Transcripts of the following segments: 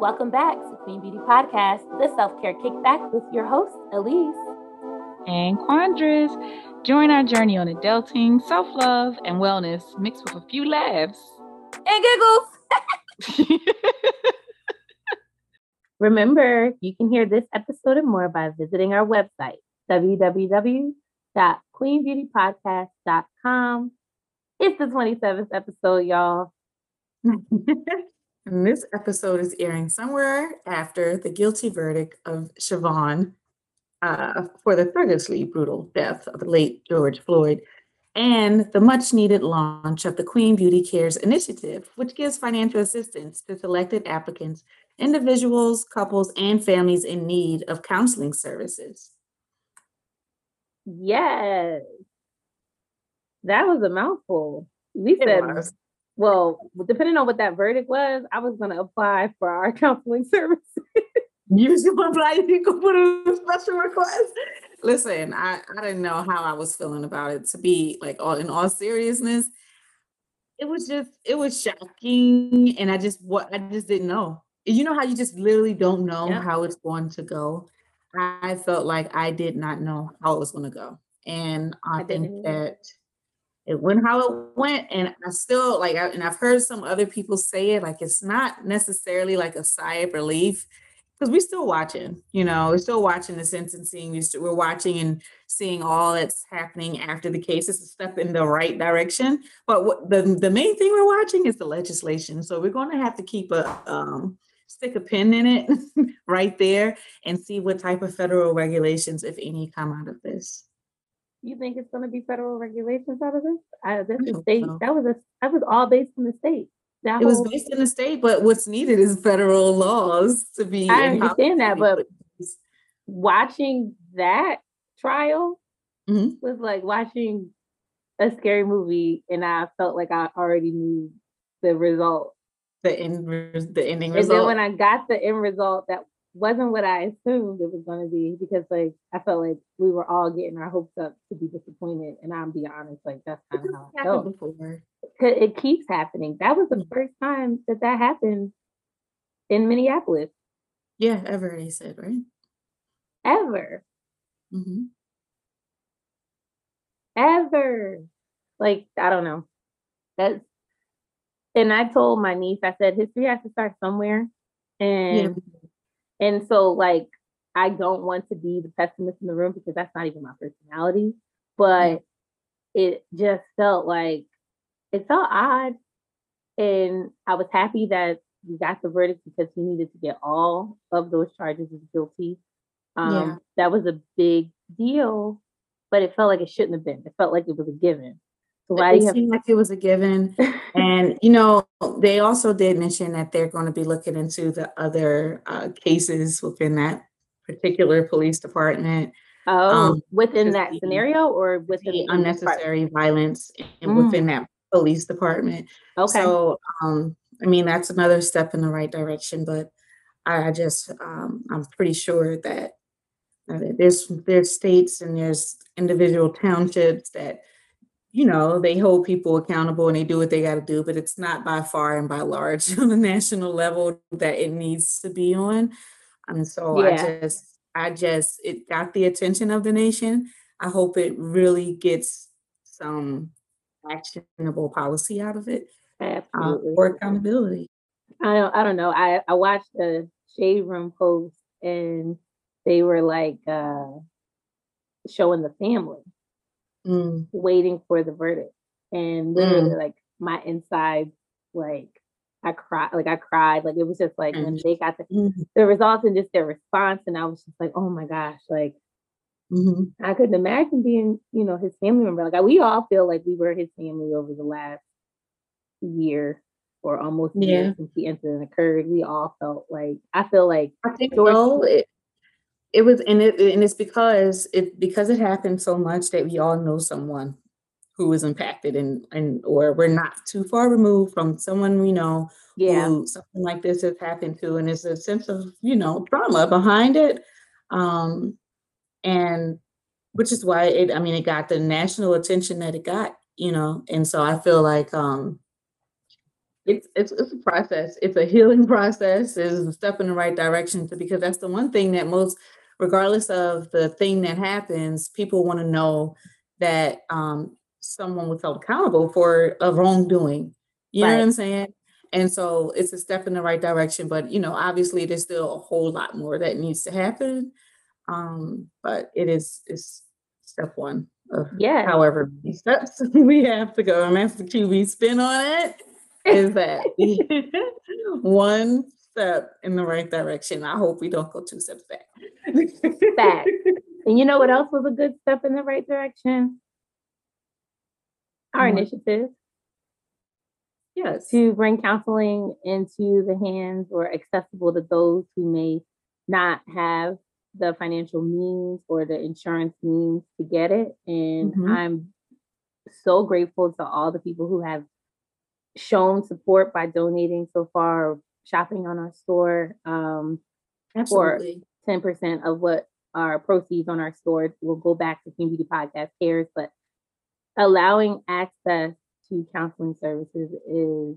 Welcome back to Queen Beauty Podcast, the self care kickback with your host, Elise. And Quandris. Join our journey on adulting, self love, and wellness mixed with a few laughs and giggles. Remember, you can hear this episode and more by visiting our website, www.queenbeautypodcast.com. It's the 27th episode, y'all. And this episode is airing somewhere after the guilty verdict of Chauvin uh, for the thugishly brutal death of the late George Floyd and the much needed launch of the Queen Beauty Cares Initiative, which gives financial assistance to selected applicants, individuals, couples, and families in need of counseling services. Yes. That was a mouthful. We said well, depending on what that verdict was, I was going to apply for our counseling services. you was going to apply, you could put a special request. Listen, I, I didn't know how I was feeling about it. To be like, all in all seriousness, it was just it was shocking, and I just what I just didn't know. You know how you just literally don't know yeah. how it's going to go. I felt like I did not know how it was going to go, and I, I think that it went how it went and i still like I, and i've heard some other people say it like it's not necessarily like a sigh of relief because we're still watching you know we're still watching the sentencing we're, still, we're watching and seeing all that's happening after the case is a step in the right direction. But what the, the main thing we're watching is the legislation so we're going to have to keep a um, stick a pin in it right there and see what type of federal regulations if any come out of this you think it's going to be federal regulations out of this? I, this is state. So. That was a that was all based in the state. That it whole, was based in the state, but what's needed is federal laws to be. I understand that, but watching that trial mm-hmm. was like watching a scary movie, and I felt like I already knew the result. The end, the ending result. And then when I got the end result, that wasn't what I assumed it was going to be because like I felt like we were all getting our hopes up to be disappointed, and I'm be honest, like that's kind of how it felt. Before. It keeps happening. That was the mm. first time that that happened in Minneapolis. Yeah, ever they said right. Ever. Mm-hmm. Ever. Like I don't know. That's and I told my niece, I said history has to start somewhere, and. Yeah and so, like, I don't want to be the pessimist in the room because that's not even my personality. But it just felt like it felt odd. And I was happy that we got the verdict because he needed to get all of those charges as guilty. Um, yeah. That was a big deal, but it felt like it shouldn't have been. It felt like it was a given. Why it seemed like it was a given. and you know, they also did mention that they're going to be looking into the other uh, cases within that particular police department. Oh, um, within that scenario or within the unnecessary violence and mm. within that police department. Okay. So, um, I mean, that's another step in the right direction, but I just, um, I'm pretty sure that uh, there's there's states and there's individual townships that you know, they hold people accountable and they do what they got to do, but it's not by far and by large on the national level that it needs to be on. And so yeah. I just, I just, it got the attention of the nation. I hope it really gets some actionable policy out of it uh, for accountability. I don't, I don't know. I, I watched the Shade Room post and they were like uh, showing the family mm. waiting for the verdict. And literally, mm. like my inside, like I cried, like I cried, like it was just like mm. when they got the mm-hmm. the results and just their response, and I was just like, oh my gosh, like mm-hmm. I couldn't imagine being, you know, his family member. Like we all feel like we were his family over the last year or almost yeah. year since the incident occurred. We all felt like I feel like I think George, so. It, it was, and it and it's because it because it happened so much that we all know someone who was impacted and and or we're not too far removed from someone we know yeah. who something like this has happened to, and there's a sense of you know trauma behind it, um, and which is why it. I mean, it got the national attention that it got, you know, and so I feel like um, it's it's it's a process. It's a healing process. It's a step in the right direction to, because that's the one thing that most, regardless of the thing that happens, people want to know that um, someone was held accountable for a wrongdoing. You right. know what I'm saying? And so it's a step in the right direction, but you know, obviously there's still a whole lot more that needs to happen. Um, but it is is step one of yeah. however many steps we have to go. And that's the QB spin on it is that one step in the right direction. I hope we don't go two steps back. Back. And you know what else was a good step in the right direction? Our initiative. Yes. To bring counseling into the hands or accessible to those who may not have the financial means or the insurance means to get it. And mm-hmm. I'm so grateful to all the people who have shown support by donating so far, shopping on our store. Um, Absolutely. For 10% of what our proceeds on our store will go back to Queen Beauty Podcast Cares, but allowing access to counseling services is,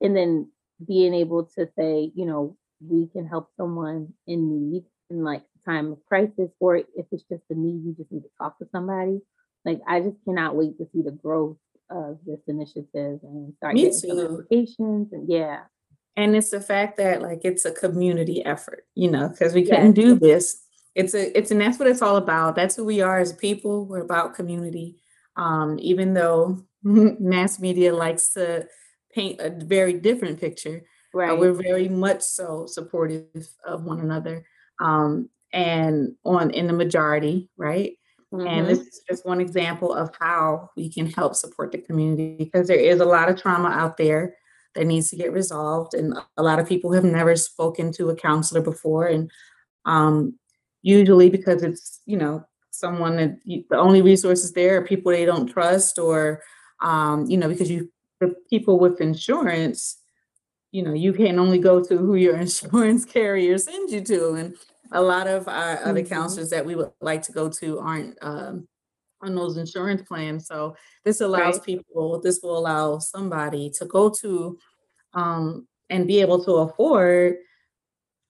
and then being able to say, you know, we can help someone in need in like time of crisis, or if it's just a need, you just need to talk to somebody. Like I just cannot wait to see the growth of this initiative and start Me getting too. applications and yeah. And it's the fact that like it's a community effort, you know, because we couldn't do this. It's a it's and that's what it's all about. That's who we are as people. We're about community. Um, even though mass media likes to paint a very different picture, uh, right? Uh, we're very much so supportive of one another. Um, and on in the majority, right? Mm-hmm. And this is just one example of how we can help support the community because there is a lot of trauma out there that needs to get resolved. And a lot of people have never spoken to a counselor before. And um, usually because it's, you know, someone that you, the only resources there are people they don't trust or, um, you know, because you, the people with insurance, you know, you can only go to who your insurance carrier sends you to. And a lot of our other mm-hmm. counselors that we would like to go to aren't um, on those insurance plans. So this allows right. people, this will allow somebody to go to um, and be able to afford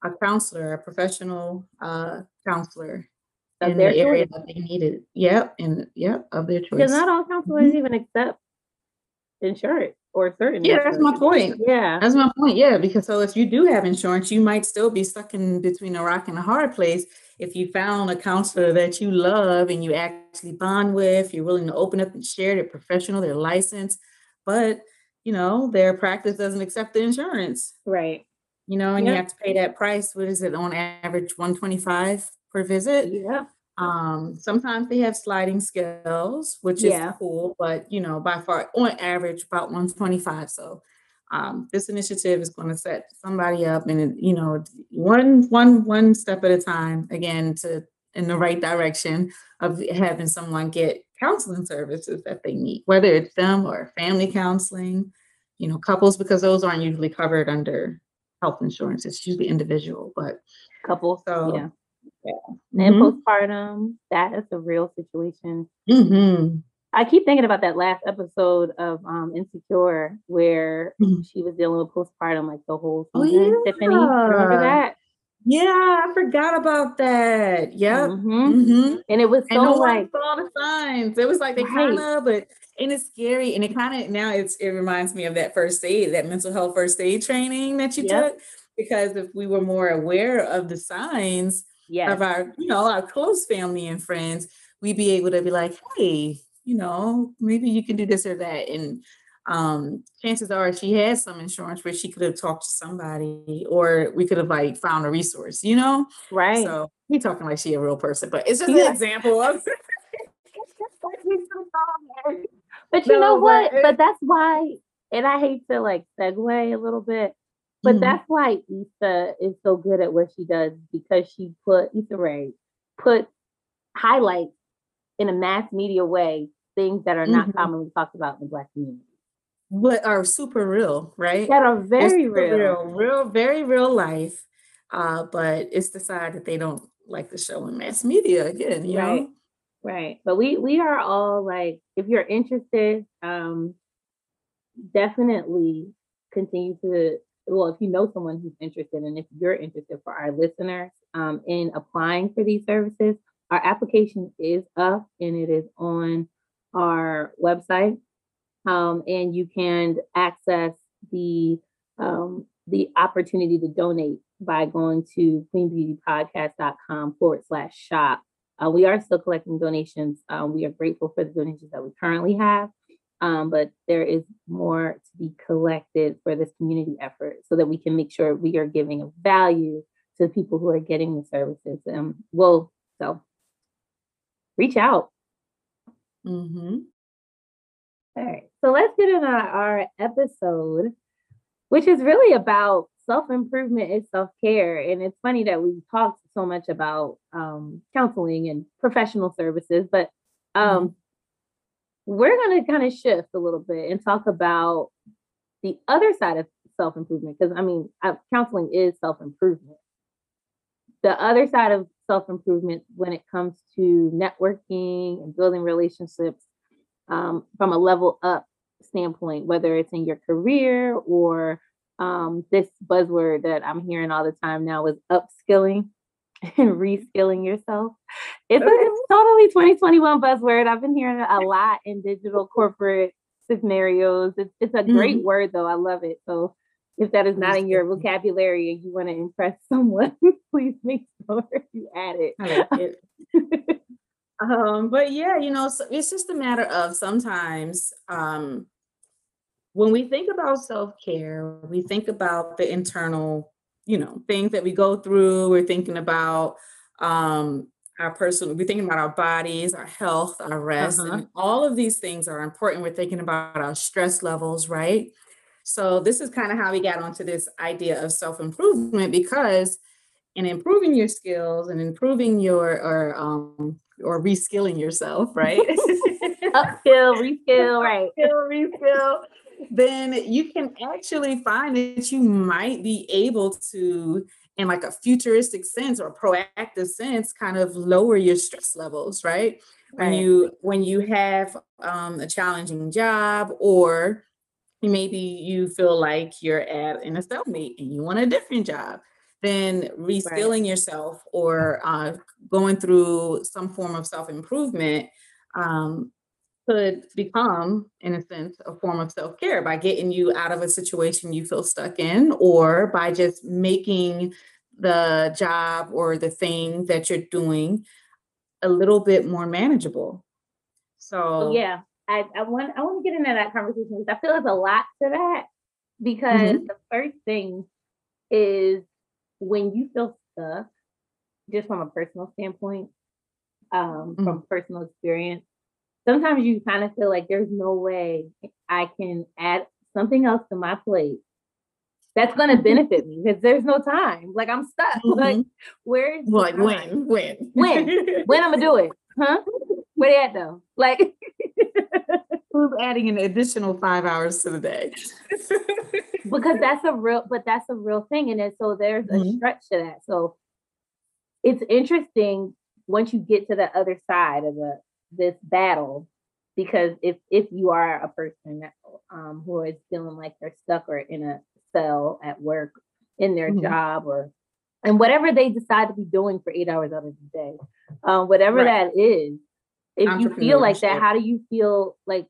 a counselor, a professional uh, counselor of in the area that they needed. Yep, and yep, of their choice. Because not all counselors mm-hmm. even accept insurance or certain. Yeah, that's my point. Yeah, that's my point. Yeah, because so if you do have insurance, you might still be stuck in between a rock and a hard place. If you found a counselor that you love and you actually bond with, you're willing to open up and share, they're professional, they're licensed, but you know their practice doesn't accept the insurance. Right. You know, and yep. you have to pay that price. What is it on average? One twenty five per visit. Yeah. Um, sometimes they have sliding scales, which is cool, but you know, by far on average about 125. So um, this initiative is going to set somebody up and you know, one one one step at a time again to in the right direction of having someone get counseling services that they need, whether it's them or family counseling, you know, couples, because those aren't usually covered under health insurance. It's usually individual, but couples. So yeah. Yeah. And mm-hmm. postpartum, that is a real situation. Mm-hmm. I keep thinking about that last episode of um, Insecure where mm-hmm. she was dealing with postpartum like the whole oh, season. Oh, yeah. Tiffany, remember that? Yeah, I forgot about that. Yeah, mm-hmm. mm-hmm. and it was so no like all the signs. It was like they right. kind of, but and it's scary, and it kind of now it's it reminds me of that first aid, that mental health first aid training that you yep. took. Because if we were more aware of the signs, yes. of our, you know, our close family and friends, we'd be able to be like, hey, you know, maybe you can do this or that. And um, chances are she has some insurance where she could have talked to somebody or we could have like found a resource, you know? Right. So we talking like she a real person, but it's just yeah. an example of But you no, know what? But, but that's why, and I hate to like segue a little bit, but mm-hmm. that's why Issa is so good at what she does because she put Issa Rae put highlights in a mass media way things that are not mm-hmm. commonly talked about in the black community. But are super real, right? That are very real. real, real, very real life. Uh, but it's the side that they don't like to show in mass media again, you right. know? Right. But we we are all like, if you're interested, um, definitely continue to well, if you know someone who's interested, and if you're interested for our listeners um, in applying for these services, our application is up and it is on our website. Um, and you can access the um, the opportunity to donate by going to queenbeautypodcast.com forward slash shop. Uh, we are still collecting donations. Uh, we are grateful for the donations that we currently have, um, but there is more to be collected for this community effort so that we can make sure we are giving value to the people who are getting the services. Um, well, so reach out. Mm-hmm. All right, so let's get into our episode, which is really about self improvement and self care. And it's funny that we talked so much about um, counseling and professional services, but um, mm-hmm. we're going to kind of shift a little bit and talk about the other side of self improvement. Because I mean, uh, counseling is self improvement. The other side of self improvement when it comes to networking and building relationships um, from a level up standpoint, whether it's in your career or um, this buzzword that I'm hearing all the time now is upskilling and reskilling yourself. It's, a, it's totally 2021 buzzword. I've been hearing it a lot in digital corporate scenarios. It's, it's a great mm-hmm. word though. I love it. So if that is not in your vocabulary and you want to impress someone, please make sure you add it. Like it. um, but yeah, you know, so it's just a matter of sometimes um, when we think about self-care, we think about the internal, you know, things that we go through. We're thinking about um, our personal, we're thinking about our bodies, our health, our rest, uh-huh. and all of these things are important. We're thinking about our stress levels, right? So this is kind of how we got onto this idea of self-improvement because in improving your skills and improving your or um or reskilling yourself, right? Upskill, reskill, right. Upskill, reskill. Then you can actually find that you might be able to, in like a futuristic sense or proactive sense, kind of lower your stress levels, right? right. When you when you have um, a challenging job or maybe you feel like you're at in a stalemate and you want a different job then reskilling right. yourself or uh, going through some form of self-improvement um, could become in a sense a form of self-care by getting you out of a situation you feel stuck in or by just making the job or the thing that you're doing a little bit more manageable so yeah I, I want I want to get into that conversation because I feel there's a lot to that because mm-hmm. the first thing is when you feel stuck, just from a personal standpoint, um, mm-hmm. from personal experience, sometimes you kind of feel like there's no way I can add something else to my plate that's going to benefit me because there's no time. Like I'm stuck. Mm-hmm. Like where's like when when when when I'm gonna do it? Huh? Where they at though? Like who's adding an additional five hours to the day? because that's a real, but that's a real thing, and then so there's mm-hmm. a stretch to that. So it's interesting once you get to the other side of the this battle, because if if you are a person that um, who is feeling like they're stuck or in a cell at work, in their mm-hmm. job, or and whatever they decide to be doing for eight hours out of the day, um, whatever right. that is, if you feel like that, how do you feel like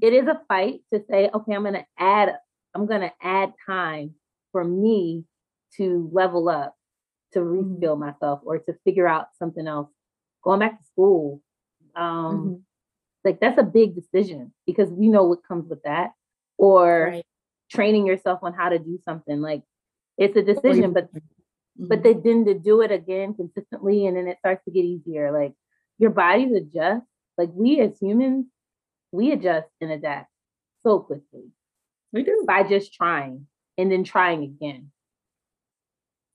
it is a fight to say, okay, I'm gonna add, I'm gonna add time for me to level up, to mm-hmm. myself or to figure out something else. Going back to school. Um, mm-hmm. like that's a big decision because we know what comes with that. Or right. training yourself on how to do something. Like it's a decision, but mm-hmm. but they then to do it again consistently and then it starts to get easier. Like your bodies adjust. Like we as humans, we adjust and adapt so quickly. We do by just trying and then trying again.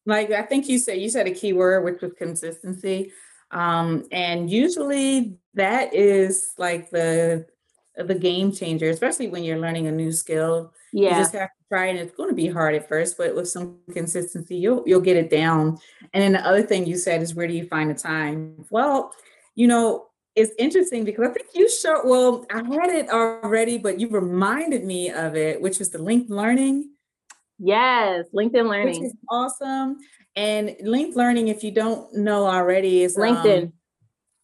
Like I think you said, you said a key word, which was consistency. Um, and usually that is like the the game changer, especially when you're learning a new skill. Yeah. You just have try and it's going to be hard at first, but with some consistency, you'll you'll get it down. And then the other thing you said is where do you find the time? Well, you know, it's interesting because I think you showed, well, I had it already, but you reminded me of it, which was the linked learning. Yes, LinkedIn Learning. Which is awesome. And linked learning, if you don't know already, is LinkedIn. Um,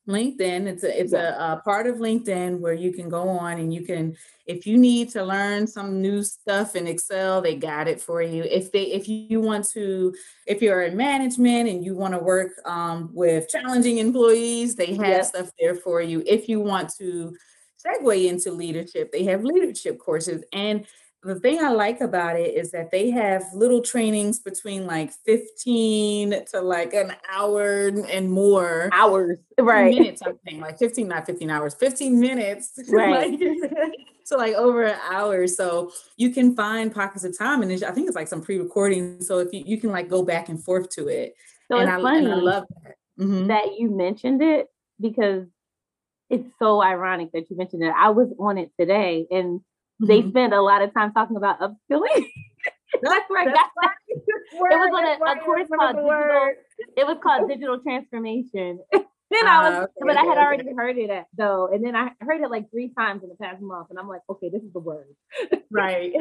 LinkedIn. It's a it's yeah. a, a, part of LinkedIn where you can go on and you can, if you need to learn some new stuff in Excel, they got it for you. If they if you want to, if you're in management and you want to work um, with challenging employees, they have yep. stuff there for you. If you want to segue into leadership, they have leadership courses and the thing I like about it is that they have little trainings between like 15 to like an hour and more. Hours, right. Minutes, saying like 15, not 15 hours, 15 minutes. Right. like, so like over an hour. So you can find pockets of time. And I think it's like some pre-recording. So if you, you can like go back and forth to it. So and it's I, funny I love that. Mm-hmm. that you mentioned it because it's so ironic that you mentioned it. I was on it today and they mm-hmm. spend a lot of time talking about upskilling. that's right. That's, that's it was on a, a course called digital, it was called digital transformation. then I was, uh, okay, but I had already heard it at, though, and then I heard it like three times in the past month, and I'm like, okay, this is the word, right?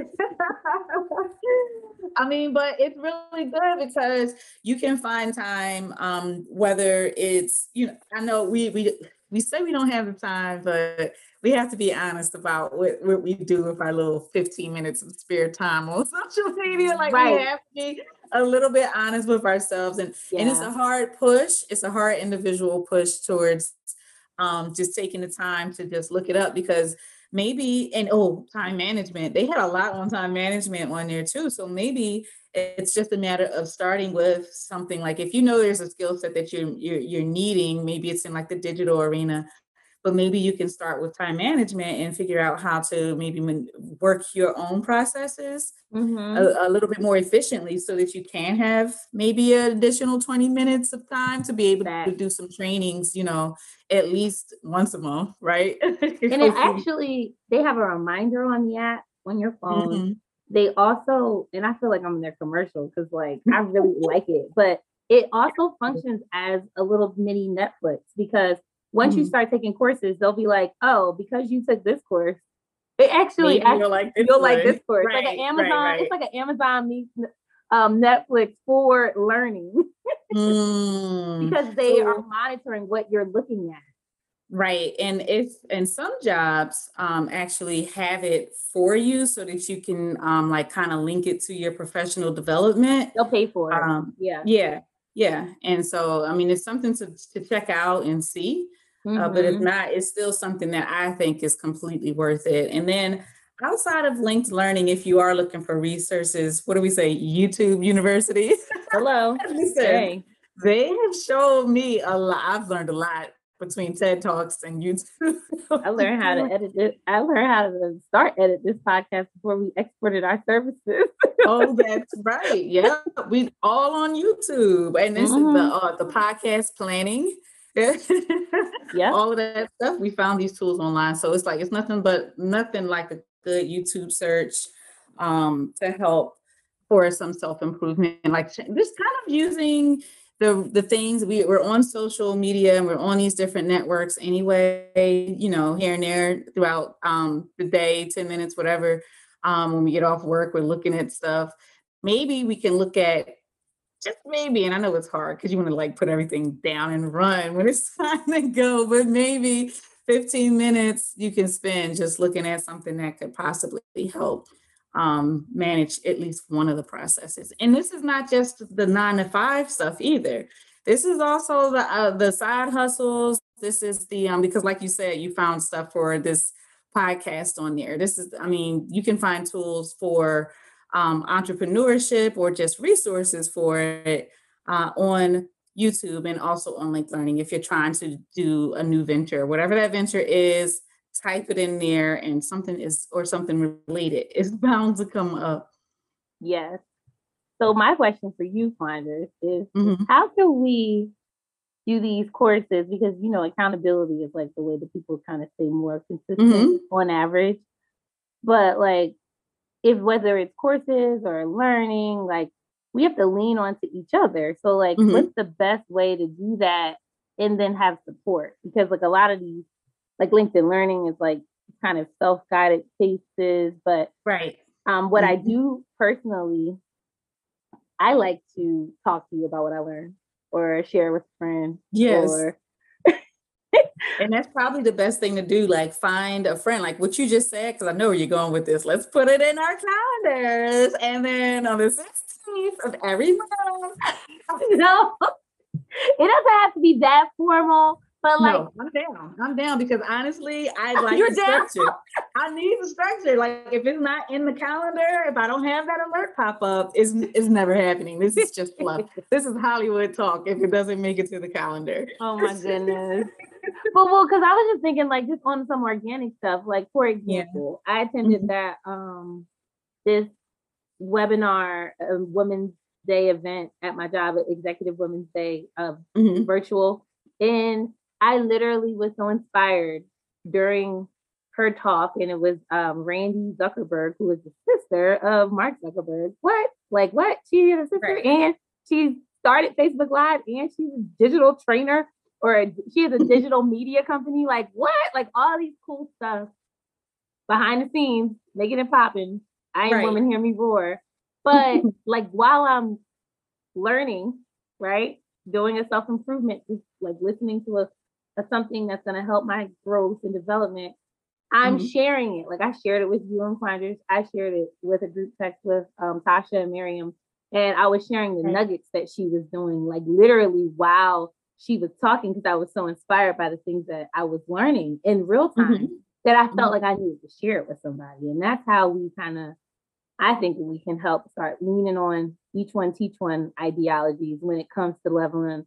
I mean, but it's really good because you can find time, um, whether it's you know, I know we we we say we don't have the time, but we have to be honest about what, what we do with our little 15 minutes of spare time on social media. Like right. we have to be a little bit honest with ourselves. And yeah. and it's a hard push. It's a hard individual push towards um, just taking the time to just look it up because maybe and oh time management. They had a lot on time management on there too so maybe it's just a matter of starting with something like if you know there's a skill set that you're, you're you're needing maybe it's in like the digital arena but maybe you can start with time management and figure out how to maybe work your own processes mm-hmm. a, a, little bit more efficiently so that you can have maybe an additional 20 minutes of time to be able to do some trainings you know at least once a month right and it actually they have a reminder on the app on your phone mm-hmm. they also and i feel like i'm in their commercial because like i really like it but it also functions as a little mini netflix because once mm-hmm. you start taking courses, they'll be like, oh, because you took this course, it actually, actually you'll like this, you'll like this course. Right, like an Amazon, right, right. it's like an Amazon meets um, Netflix for learning mm. because they so, are monitoring what you're looking at. Right. And if and some jobs um, actually have it for you so that you can um, like kind of link it to your professional development. They'll pay for it. Um, yeah. Yeah. Yeah. And so I mean it's something to, to check out and see. Mm-hmm. Uh, but if mm-hmm. not, it's still something that I think is completely worth it. And then outside of linked learning, if you are looking for resources, what do we say? YouTube University. Hello. Listen, hey. They have shown me a lot. I've learned a lot between TED Talks and YouTube. I learned how to edit it. I learned how to start edit this podcast before we exported our services. oh, that's right. Yeah, we all on YouTube, and this mm-hmm. is the mm-hmm. uh, the podcast planning yeah. All of that stuff. We found these tools online. So it's like it's nothing but nothing like a good YouTube search um, to help for some self-improvement. Like just kind of using the the things we we're on social media and we're on these different networks anyway, you know, here and there throughout um, the day, 10 minutes, whatever. Um, when we get off work, we're looking at stuff. Maybe we can look at just maybe, and I know it's hard because you want to like put everything down and run when it's time to go, but maybe 15 minutes you can spend just looking at something that could possibly help um, manage at least one of the processes. And this is not just the nine to five stuff either. This is also the uh, the side hustles. This is the um, because like you said, you found stuff for this podcast on there. This is, I mean, you can find tools for um, entrepreneurship or just resources for it uh, on YouTube and also on Link Learning. If you're trying to do a new venture, whatever that venture is, type it in there and something is or something related is bound to come up. Yes. So my question for you, Quandris, is mm-hmm. how can we do these courses? Because you know, accountability is like the way that people kind of stay more consistent mm-hmm. on average. But like if whether it's courses or learning, like we have to lean onto each other. So like mm-hmm. what's the best way to do that and then have support? Because like a lot of these like LinkedIn Learning is like kind of self-guided cases, but right. Um, what mm-hmm. I do personally, I like to talk to you about what I learned or share with a friend. Yes. Or and that's probably the best thing to do. Like find a friend, like what you just said, because I know where you're going with this. Let's put it in our calendars. And then on the 16th of every month. no, it doesn't have to be that formal. But like, no, I'm down. I'm down because honestly, I like You're the down. structure. I need the structure. Like, if it's not in the calendar, if I don't have that alert pop up, it's it's never happening. This is just fluff. this is Hollywood talk. If it doesn't make it to the calendar. Oh my goodness. but well, because I was just thinking, like, just on some organic stuff. Like, for example, yeah. I attended mm-hmm. that um this webinar, a Women's Day event at my job, Executive Women's Day, uh, mm-hmm. virtual, and I literally was so inspired during her talk, and it was um, Randi Zuckerberg, who is the sister of Mark Zuckerberg. What? Like what? She is a sister, right. and she started Facebook Live, and she's a digital trainer, or a, she has a digital media company. Like what? Like all these cool stuff behind the scenes, making it popping. I ain't right. woman, hear me roar. But like while I'm learning, right, doing a self improvement, just like listening to a as something that's going to help my growth and development, I'm mm-hmm. sharing it. Like I shared it with you and Finders. I shared it with a group text with um, Tasha and Miriam. And I was sharing the nuggets that she was doing, like literally while she was talking, because I was so inspired by the things that I was learning in real time mm-hmm. that I felt mm-hmm. like I needed to share it with somebody. And that's how we kind of, I think we can help start leaning on each one, teach one ideologies when it comes to leveling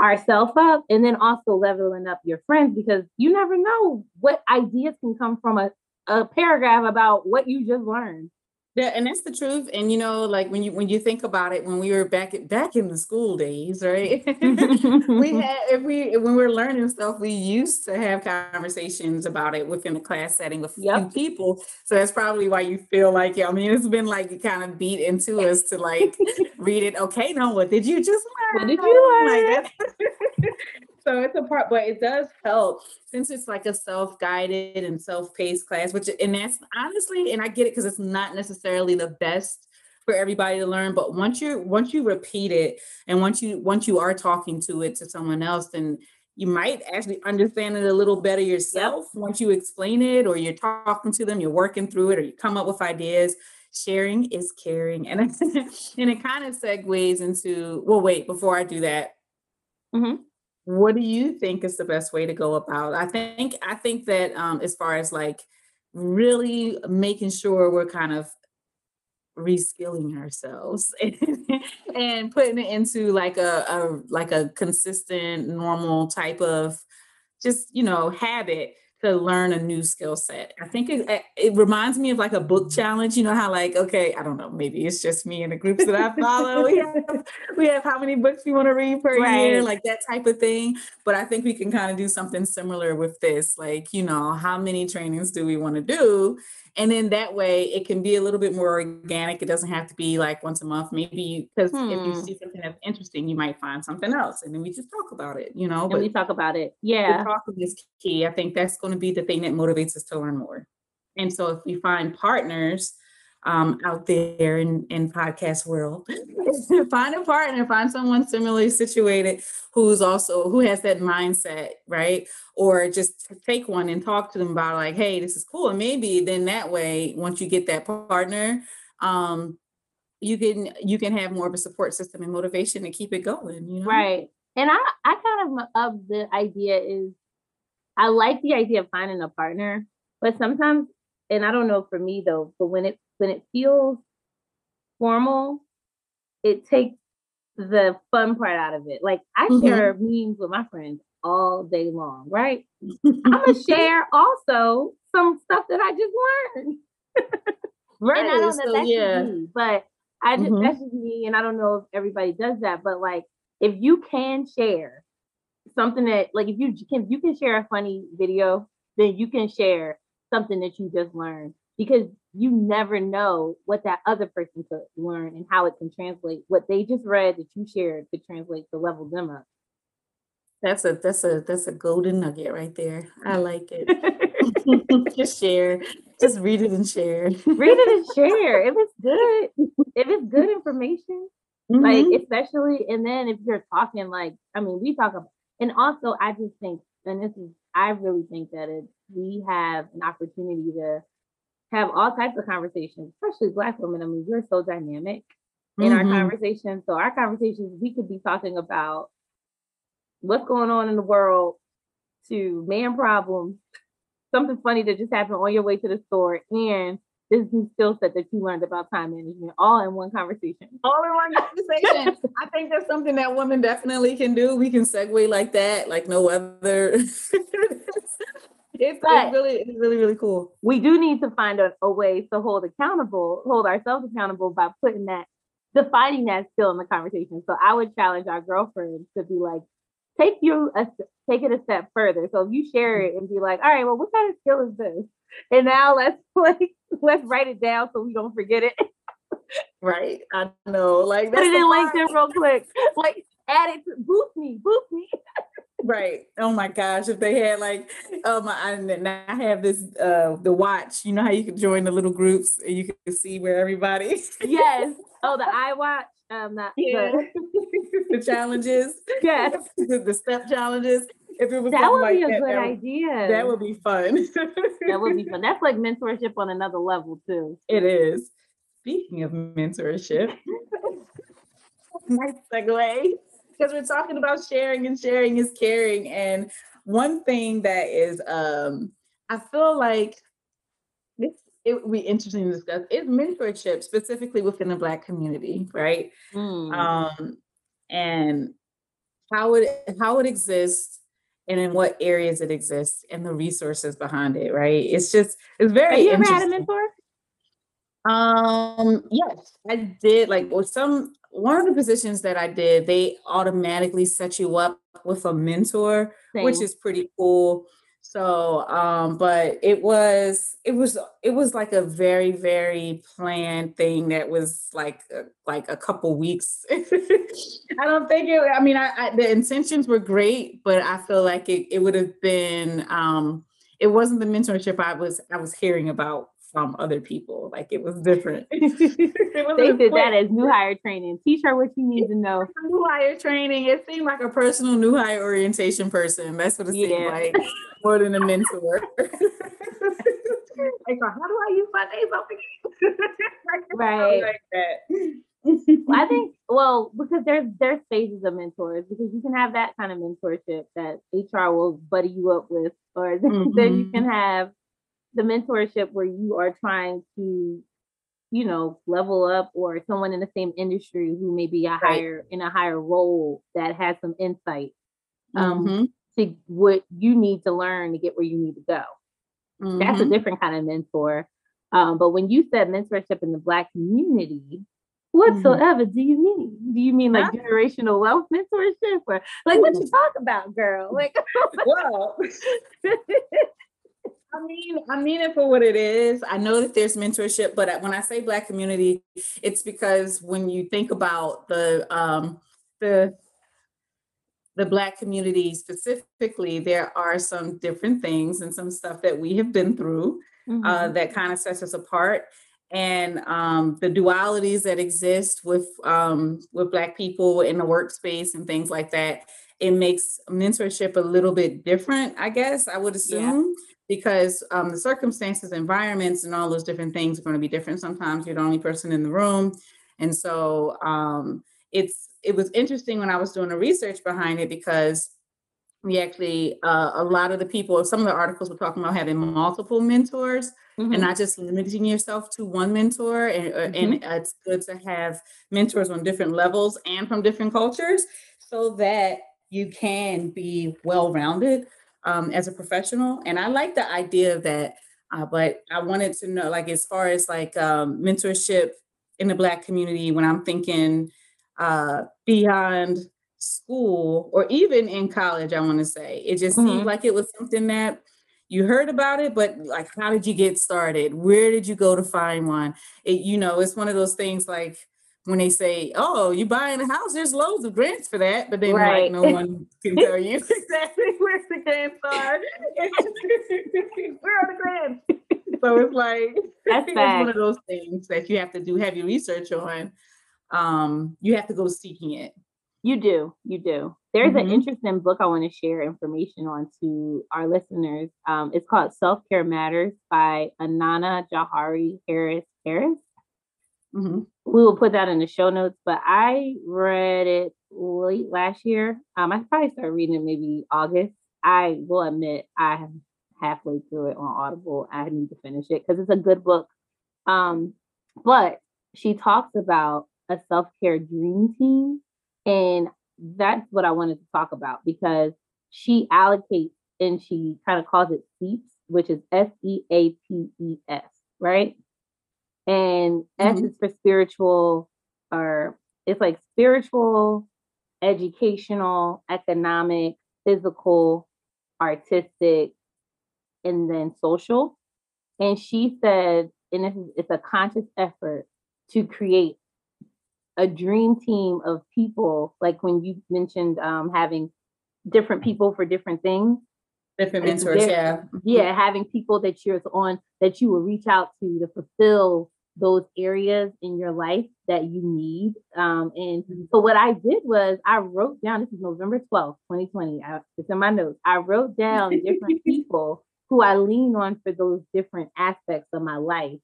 ourselves up and then also leveling up your friends because you never know what ideas can come from a, a paragraph about what you just learned. Yeah, and that's the truth. And you know, like when you when you think about it, when we were back at, back in the school days, right? we had if we when we were learning stuff, we used to have conversations about it within the class setting with yep. people. So that's probably why you feel like yeah. I mean, it's been like kind of beat into us to like read it. Okay, no, what did you just learn? What did you learn? Like so it's a part, but it does help since it's like a self-guided and self-paced class, which and that's honestly, and I get it because it's not necessarily the best for everybody to learn. But once you once you repeat it and once you once you are talking to it to someone else, then you might actually understand it a little better yourself yep. once you explain it or you're talking to them, you're working through it, or you come up with ideas sharing is caring and and it kind of segues into well wait before i do that mm-hmm what do you think is the best way to go about? I think i think that um, as far as like really making sure we're kind of reskilling ourselves and, putting it into like a, a like a consistent normal type of just you know habit to learn a new skill set. I think it, it reminds me of like a book challenge. You know how like okay, I don't know, maybe it's just me and the groups that I follow. we have we have how many books you want to read per right. year, like that type of thing. But I think we can kind of do something similar with this. Like you know, how many trainings do we want to do? And then that way it can be a little bit more organic. It doesn't have to be like once a month. Maybe because hmm. if you hmm. see something that's interesting you might find something else and then we just talk about it you know? And but we talk about it. yeah. talking is key. I think that's going to be the thing that motivates us to learn more. And so if we find partners um, out there in in podcast world. find a partner, find someone similarly situated who's also who has that mindset, right? Or just take one and talk to them about like, hey, this is cool. And maybe then that way, once you get that partner, um, you can you can have more of a support system and motivation to keep it going, you know? Right. And I I kind of of the idea is I like the idea of finding a partner, but sometimes and I don't know for me though, but when it when it feels formal, it takes the fun part out of it. Like I mm-hmm. share memes with my friends all day long, right? I'm gonna share also some stuff that I just learned. right. And I don't know so, that's yeah. me, but I just mm-hmm. that's just me, and I don't know if everybody does that, but like if you can share something that like if you can you can share a funny video, then you can share something that you just learned because you never know what that other person could learn and how it can translate what they just read that you shared to translate to level them up. That's a that's a that's a golden nugget right there. I like it. just share. Just read it and share. read it and share. If it's good, if it's good information, mm-hmm. like especially, and then if you're talking like, I mean, we talk about, and also I just think, and this is, I really think that it, we have an opportunity to have all types of conversations, especially Black women. I mean, we're so dynamic in mm-hmm. our conversations. So our conversations, we could be talking about what's going on in the world to man problems, something funny that just happened on your way to the store, and this new skill set that you learned about time management all in one conversation. All in one conversation. I think that's something that women definitely can do. We can segue like that, like no other. it's, it's really, it's really, really cool. We do need to find a, a way to hold accountable, hold ourselves accountable by putting that, defining that skill in the conversation. So I would challenge our girlfriends to be like, take you a, take it a step further. So if you share it and be like, all right, well, what kind of skill is this? And now let's like let's write it down so we don't forget it. right. I know. Like put it in LinkedIn real quick. Like add it to boost me, boost me. right. Oh my gosh. If they had like um I, now I have this uh the watch, you know how you can join the little groups and you can see where everybody Yes. Oh, the iWatch. Um not yeah. the, the challenges. Yes. the, the step challenges if it was that would like be a that, good that idea. that would be fun. that would be fun. That's like mentorship on another level too. It is. Speaking of mentorship, nice segue because we're talking about sharing and sharing is caring. And one thing that is, um, I feel like this it would be interesting to discuss is mentorship specifically within the Black community, right? Mm. Um, and how it how it exists and in what areas it exists and the resources behind it, right? It's just it's very Have you ever had a mentor? Um, yes, I did. Like with some one of the positions that I did, they automatically set you up with a mentor, Same. which is pretty cool. So, um, but it was it was it was like a very very planned thing that was like uh, like a couple weeks. I don't think it. I mean, I, I, the intentions were great, but I feel like it it would have been. Um, it wasn't the mentorship I was I was hearing about from other people. Like it was different. they did that as new hire training. Teach her what you need to know. New hire training. It seemed like a personal new hire orientation person. That's what it yeah. seemed like, more than a mentor. like, how do I use my name up again? right. Like that. I think well because there's there's phases of mentors because you can have that kind of mentorship that HR will buddy you up with, or mm-hmm. then you can have the mentorship where you are trying to you know level up or someone in the same industry who may be a right. higher in a higher role that has some insight um, mm-hmm. to what you need to learn to get where you need to go mm-hmm. that's a mm-hmm. different kind of mentor um, but when you said mentorship in the black community mm-hmm. whatsoever mm-hmm. do you mean do you mean like generational wealth mentorship or like what you talk about girl like well I mean, I mean it for what it is. I know that there's mentorship, but when I say Black community, it's because when you think about the um, the the Black community specifically, there are some different things and some stuff that we have been through uh, mm-hmm. uh, that kind of sets us apart. And um, the dualities that exist with um, with Black people in the workspace and things like that, it makes mentorship a little bit different. I guess I would assume. Yeah because um, the circumstances, environments, and all those different things are going to be different. Sometimes you're the only person in the room, and so um, it's it was interesting when I was doing the research behind it because we actually uh, a lot of the people, some of the articles were talking about having multiple mentors mm-hmm. and not just limiting yourself to one mentor. And, uh, mm-hmm. and it's good to have mentors on different levels and from different cultures so that you can be well rounded um, as a professional. And I like the idea of that. Uh, but I wanted to know, like, as far as like um, mentorship in the Black community, when I'm thinking uh, beyond school or even in college, I want to say it just mm-hmm. seemed like it was something that you heard about it, but like, how did you get started? Where did you go to find one? It, you know, it's one of those things like when they say, "Oh, you buying a house," there's loads of grants for that, but then right. like no one can tell you exactly where the grants are. where are the grants? So it's like That's it's one of those things that you have to do heavy research on. Um, you have to go seeking it. You do, you do. There's mm-hmm. an interesting book I want to share information on to our listeners. Um, it's called Self Care Matters by Anana Jahari Harris Parris. Mm-hmm. We will put that in the show notes, but I read it late last year. Um, I probably started reading it maybe August. I will admit I am halfway through it on Audible. I need to finish it because it's a good book. Um, but she talks about a self care dream team, and that's what I wanted to talk about because she allocates and she kind of calls it SEEPS, which is S E A P E S, right? And mm-hmm. S is for spiritual, or it's like spiritual, educational, economic, physical, artistic, and then social. And she said, and it's, it's a conscious effort to create a dream team of people, like when you mentioned um, having different people for different things. Different mentors, yeah. Mm-hmm. Yeah, having people that you're on that you will reach out to to fulfill those areas in your life that you need. Um, and mm-hmm. so what I did was I wrote down, this is November 12th, 2020. I, it's in my notes. I wrote down different people who I lean on for those different aspects of my life.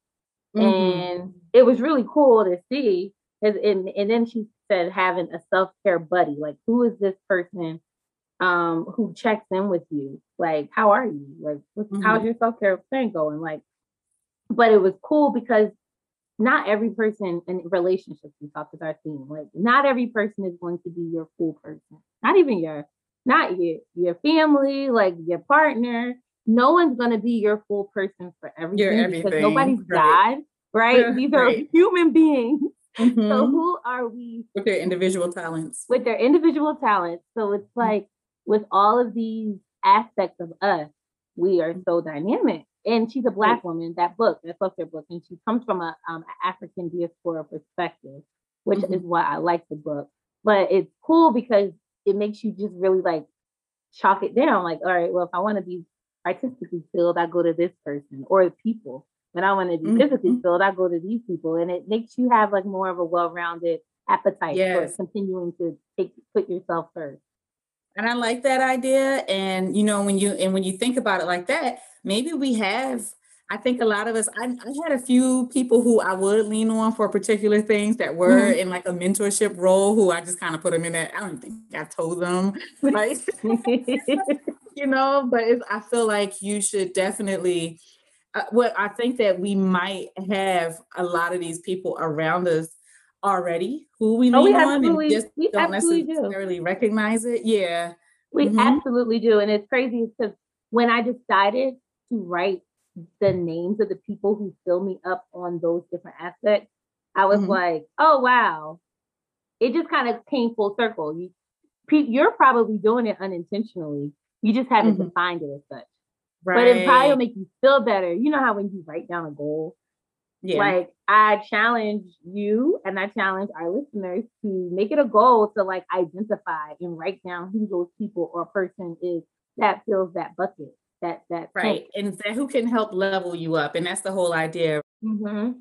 Mm-hmm. And it was really cool to see. And, and then she said having a self-care buddy, like who is this person um who checks in with you? Like, how are you? Like, mm-hmm. how's your self-care thing going? Like, but it was cool because not every person in relationships we talked with our team, like not every person is going to be your full person. Not even your not your your family, like your partner. No one's gonna be your full person for everything, everything. because nobody's right. God, right? These are right. human beings. Mm-hmm. So who are we with their individual talents? With their individual talents. So it's mm-hmm. like with all of these aspects of us, we are so dynamic and she's a black woman. That book, that self-care book, and she comes from a um, African diaspora perspective, which mm-hmm. is why I like the book. But it's cool because it makes you just really like chalk it down. Like, all right, well, if I want to be artistically filled, I go to this person or the people. When I want to be mm-hmm. physically filled, I go to these people, and it makes you have like more of a well-rounded appetite yes. for continuing to take put yourself first. And I like that idea. And you know, when you and when you think about it like that, maybe we have I think a lot of us, I, I, had a few people who I would lean on for particular things that were mm-hmm. in like a mentorship role who I just kind of put them in that. I don't think I told them, right? you know, but I feel like you should definitely, uh, what I think that we might have a lot of these people around us already who we oh, lean we on and just don't necessarily do. recognize it. Yeah. We mm-hmm. absolutely do. And it's crazy because when I decided to write the names of the people who fill me up on those different aspects, I was mm-hmm. like, oh wow. It just kind of came full circle. You you're probably doing it unintentionally. You just haven't mm-hmm. defined it as such. Right. But it probably will make you feel better. You know how when you write down a goal, yeah. like I challenge you and I challenge our listeners to make it a goal to like identify and write down who those people or person is that fills that bucket that that right and that who can help level you up and that's the whole idea mm-hmm.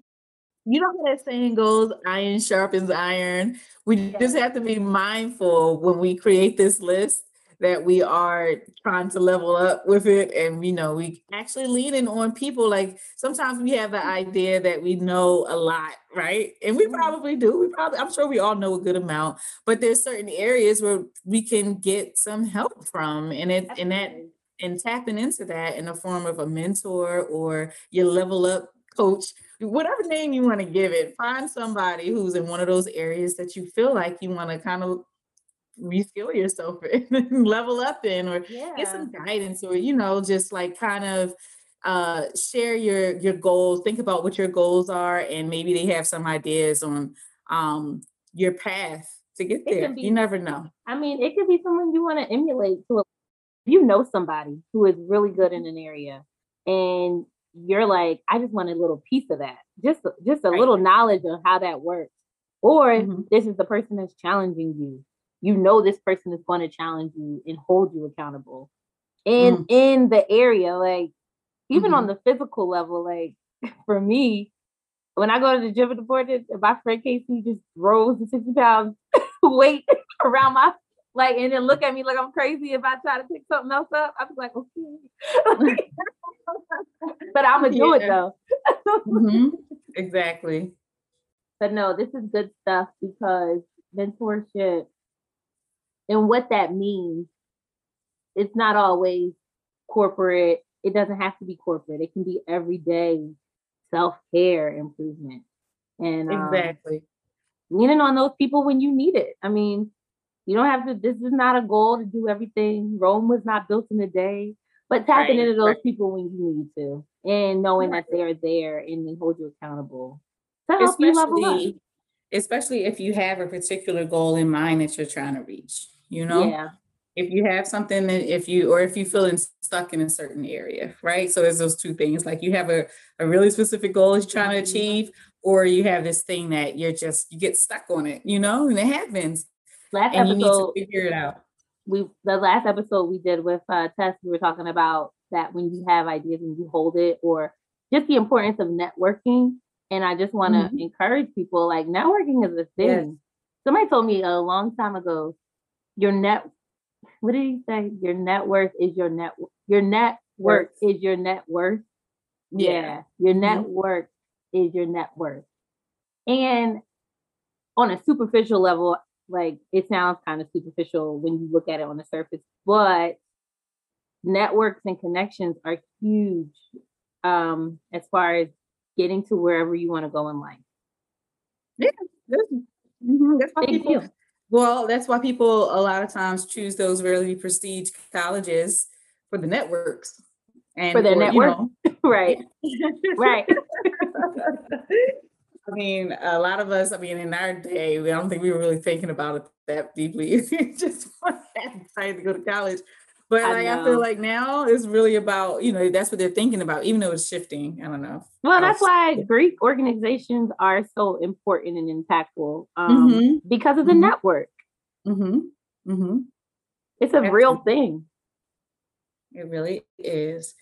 you know how that saying goes iron sharpens iron we yeah. just have to be mindful when we create this list that we are trying to level up with it. And you know we actually leaning on people. Like sometimes we have the idea that we know a lot right? And we mm-hmm. probably do. We probably i'm sure we all know a good amount. But there's certain areas where we can get some help from. And it and that and tapping into that in the form of a mentor or your level up coach whatever name you want to give it find somebody who's in one of those areas that you feel like you want to kind of reskill yourself in level up in or yeah. get some guidance or you know just like kind of uh share your your goals think about what your goals are and maybe they have some ideas on um your path to get there be, you never know i mean it could be someone you want to emulate to a you know somebody who is really good in an area and you're like i just want a little piece of that just just a right. little knowledge of how that works or mm-hmm. this is the person that's challenging you. You know this person is going to challenge you and hold you accountable. In mm. in the area, like even mm-hmm. on the physical level, like for me, when I go to the gym in the morning, my friend Casey just rolls the 60 pounds weight around my like and then look at me like I'm crazy if I try to pick something else up. I'm like, okay. but I'm gonna do yeah. it though. mm-hmm. Exactly. But no, this is good stuff because mentorship and what that means, it's not always corporate. It doesn't have to be corporate. It can be everyday self-care improvement. And um, exactly. Leaning on those people when you need it. I mean, you don't have to, this is not a goal to do everything. Rome was not built in a day, but tapping right, into those right. people when you need to and knowing right. that they're there and they hold you accountable to help especially, you level up. Especially if you have a particular goal in mind that you're trying to reach, you know? Yeah. If you have something that if you or if you feel stuck in a certain area, right? So it's those two things. Like you have a, a really specific goal you're trying to mm-hmm. achieve, or you have this thing that you're just you get stuck on it, you know, and it happens last and episode, you need to figure it out. We the last episode we did with uh, Tess, we were talking about that when you have ideas and you hold it, or just the importance of networking. And I just want to mm-hmm. encourage people like networking is a thing. Yes. Somebody told me a long time ago, your net. What did he say? Your net worth is your net. Your net worth is your net worth. Yeah, yeah. your net mm-hmm. worth is your net worth. And on a superficial level, like it sounds kind of superficial when you look at it on the surface, but networks and connections are huge um, as far as getting to wherever you want to go in life. Yeah, that's, mm-hmm, that's why people. Well, that's why people a lot of times choose those really prestige colleges for the networks and for their network, you know, right? right. I mean, a lot of us, I mean, in our day, we don't think we were really thinking about it that deeply. just excited to go to college. But I, like, I feel like now it's really about, you know, that's what they're thinking about, even though it's shifting. I don't know. Well, that's why Greek organizations are so important and impactful um, mm-hmm. because of the mm-hmm. network. Mm-hmm. Mm-hmm. It's a real thing. It really is.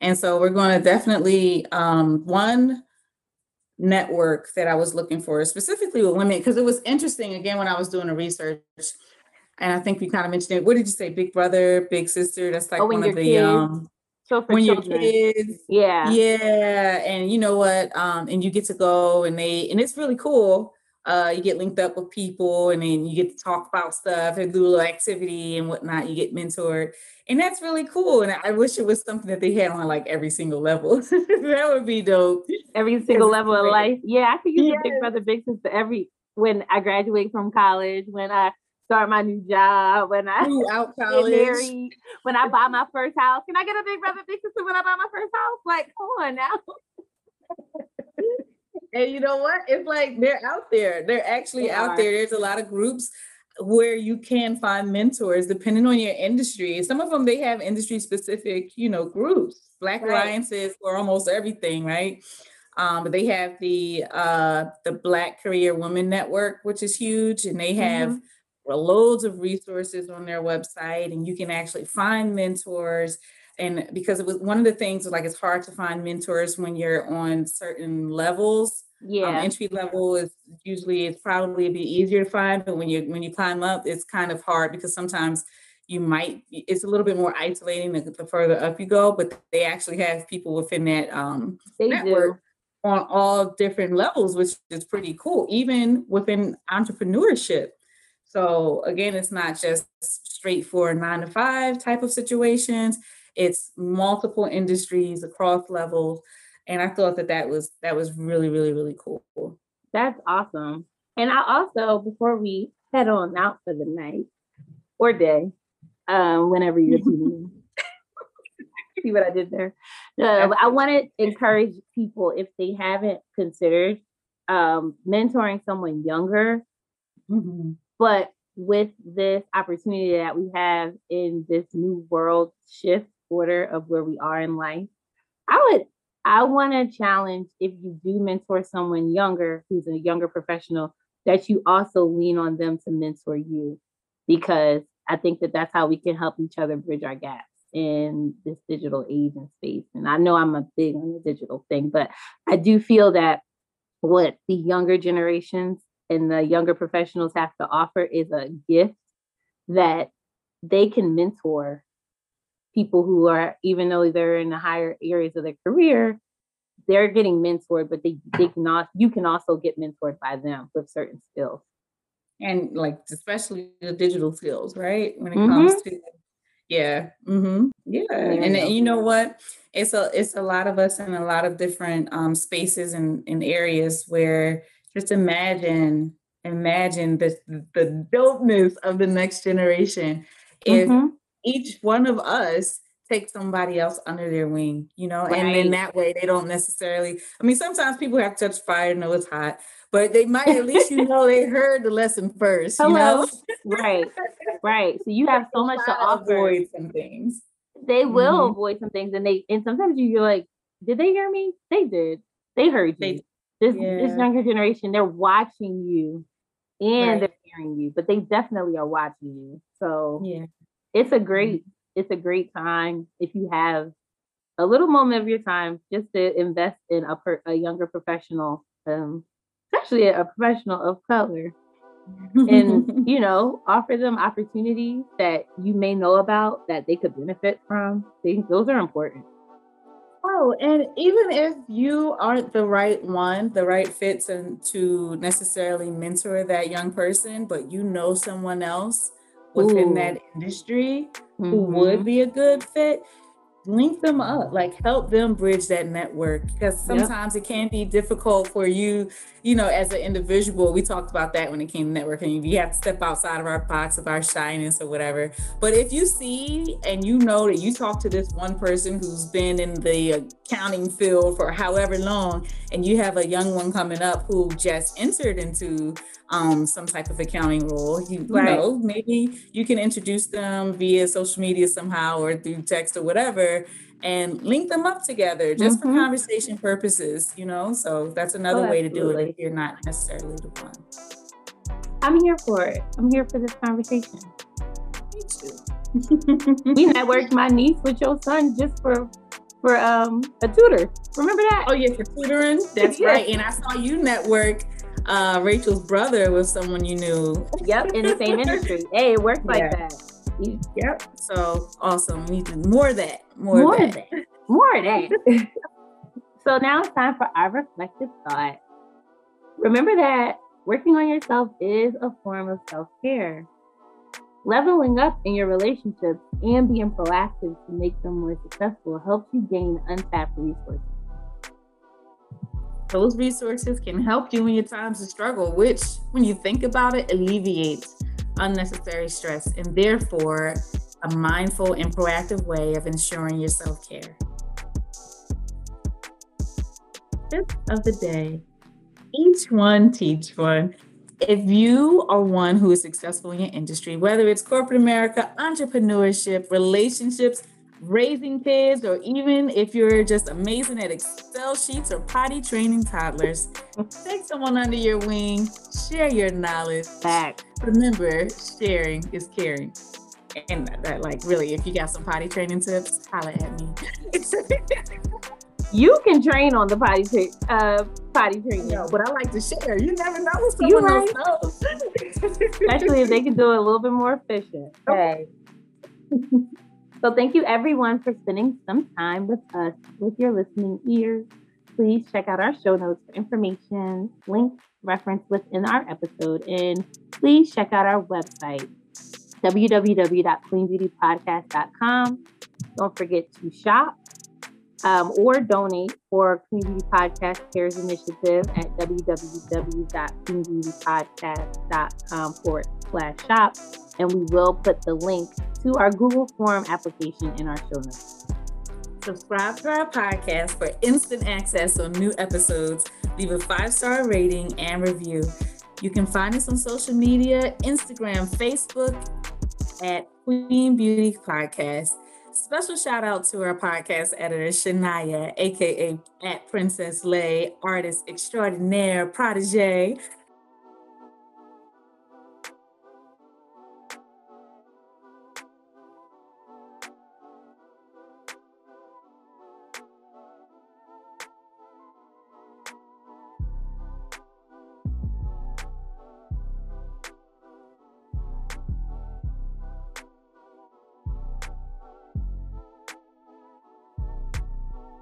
And so we're going to definitely, um, one, network that I was looking for, specifically with women, because it was interesting again when I was doing the research. And I think we kind of mentioned it. What did you say? Big brother, big sister. That's like oh, one of the kids. um so when children. your kids, yeah, yeah, and you know what, um, and you get to go and they, and it's really cool. Uh, you get linked up with people, and then you get to talk about stuff and do a little activity and whatnot. You get mentored, and that's really cool. And I wish it was something that they had on like every single level. that would be dope. Every single level of life. Yeah, I could use yes. a big brother, big sister every when I graduate from college, when I start my new job, when I out college. get married, when I buy my first house. Can I get a big brother, big sister when I buy my first house? Like, come on now. and you know what? It's like they're out there. They're actually they out are. there. There's a lot of groups where you can find mentors depending on your industry. Some of them they have industry specific, you know, groups. Black right. alliances for almost everything, right? Um, but they have the uh, the Black Career Women Network, which is huge, and they have mm-hmm loads of resources on their website and you can actually find mentors. And because it was one of the things like it's hard to find mentors when you're on certain levels. Um, yeah. um, entry level is usually it's probably a bit easier to find but when you when you climb up it's kind of hard because sometimes you might it's a little bit more isolating the, the further up you go but they actually have people within that um they network do. on all different levels which is pretty cool even within entrepreneurship so again, it's not just straight for nine to five type of situations. It's multiple industries across levels, and I thought that that was that was really really really cool. That's awesome. And I also before we head on out for the night or day, um, whenever you're tuning See what I did there? Uh, I want to encourage people if they haven't considered um, mentoring someone younger. Mm-hmm but with this opportunity that we have in this new world shift order of where we are in life, I would I want to challenge if you do mentor someone younger who's a younger professional that you also lean on them to mentor you because I think that that's how we can help each other bridge our gaps in this digital age and space. And I know I'm a big on the digital thing, but I do feel that what the younger generations and the younger professionals have to offer is a gift that they can mentor people who are, even though they're in the higher areas of their career, they're getting mentored, but they, they cannot, you can also get mentored by them with certain skills. And like, especially the digital skills, right? When it mm-hmm. comes to, yeah. Mm-hmm. Yeah. And then, you know what? It's a, it's a lot of us in a lot of different um, spaces and, and areas where just imagine, imagine the, the dopeness of the next generation. If mm-hmm. each one of us take somebody else under their wing, you know, right. and in that way they don't necessarily. I mean, sometimes people have touched fire, and know it's hot, but they might at least you know they heard the lesson first. Hello. You know? right, right. So you have so much to offer. Avoid some things. They will mm-hmm. avoid some things, and they and sometimes you're like, did they hear me? They did. They heard you. They, this yeah. this younger generation, they're watching you, and right. they're hearing you, but they definitely are watching you. So yeah, it's a great it's a great time if you have a little moment of your time just to invest in a, per, a younger professional, um, especially a professional of color, and you know offer them opportunities that you may know about that they could benefit from. They, those are important. Oh, and even if you aren't the right one, the right fit to, to necessarily mentor that young person, but you know someone else within Ooh. that industry mm-hmm. who would mm-hmm. be a good fit, link them up, like help them bridge that network because sometimes yep. it can be difficult for you, you know, as an individual. We talked about that when it came to networking. You have to step outside of our box of our shyness or whatever. But if you see and you know that you talk to this one person who's been in the accounting field for however long, and you have a young one coming up who just entered into um, some type of accounting role. You, right. you know, maybe you can introduce them via social media somehow or through text or whatever and link them up together just mm-hmm. for conversation purposes, you know? So that's another oh, way to do it if you're not necessarily the one. I'm here for it. I'm here for this conversation. Me too. we networked my niece with your son just for for um a tutor. Remember that? Oh yeah, for tutoring. That's right. And I saw you network uh, Rachel's brother was someone you knew. Yep, in the same industry. Hey, it works like yeah. That. Yep. So awesome. We need more of that. More, more of that. that. More of that. so now it's time for our reflective thought. Remember that working on yourself is a form of self care. Leveling up in your relationships and being proactive to make them more successful helps you gain untapped resources. Those resources can help you in your times of struggle, which, when you think about it, alleviates unnecessary stress and therefore a mindful and proactive way of ensuring your self care. Tip of the day each one teach one. If you are one who is successful in your industry, whether it's corporate America, entrepreneurship, relationships, raising kids, or even if you're just amazing at Excel sheets or potty training toddlers, take someone under your wing, share your knowledge. Back. Remember, sharing is caring. And that, that, like, really, if you got some potty training tips, holla at me. you can train on the potty tra- uh, potty training. No, but I like to share. You never know what someone right. else knows. Especially if they can do it a little bit more efficient. Okay. So thank you everyone for spending some time with us with your listening ears. Please check out our show notes for information, links referenced within our episode, and please check out our website, www.queenbeautypodcast.com. Don't forget to shop um, or donate for Queen Beauty Podcast Cares Initiative at www.queenbeautypodcast.com forward slash shop. And we will put the link to our Google Form application in our show notes. Subscribe to our podcast for instant access on new episodes. Leave a five star rating and review. You can find us on social media Instagram, Facebook at Queen Beauty Podcast. Special shout out to our podcast editor, Shania, aka at Princess Lay, artist extraordinaire, protege.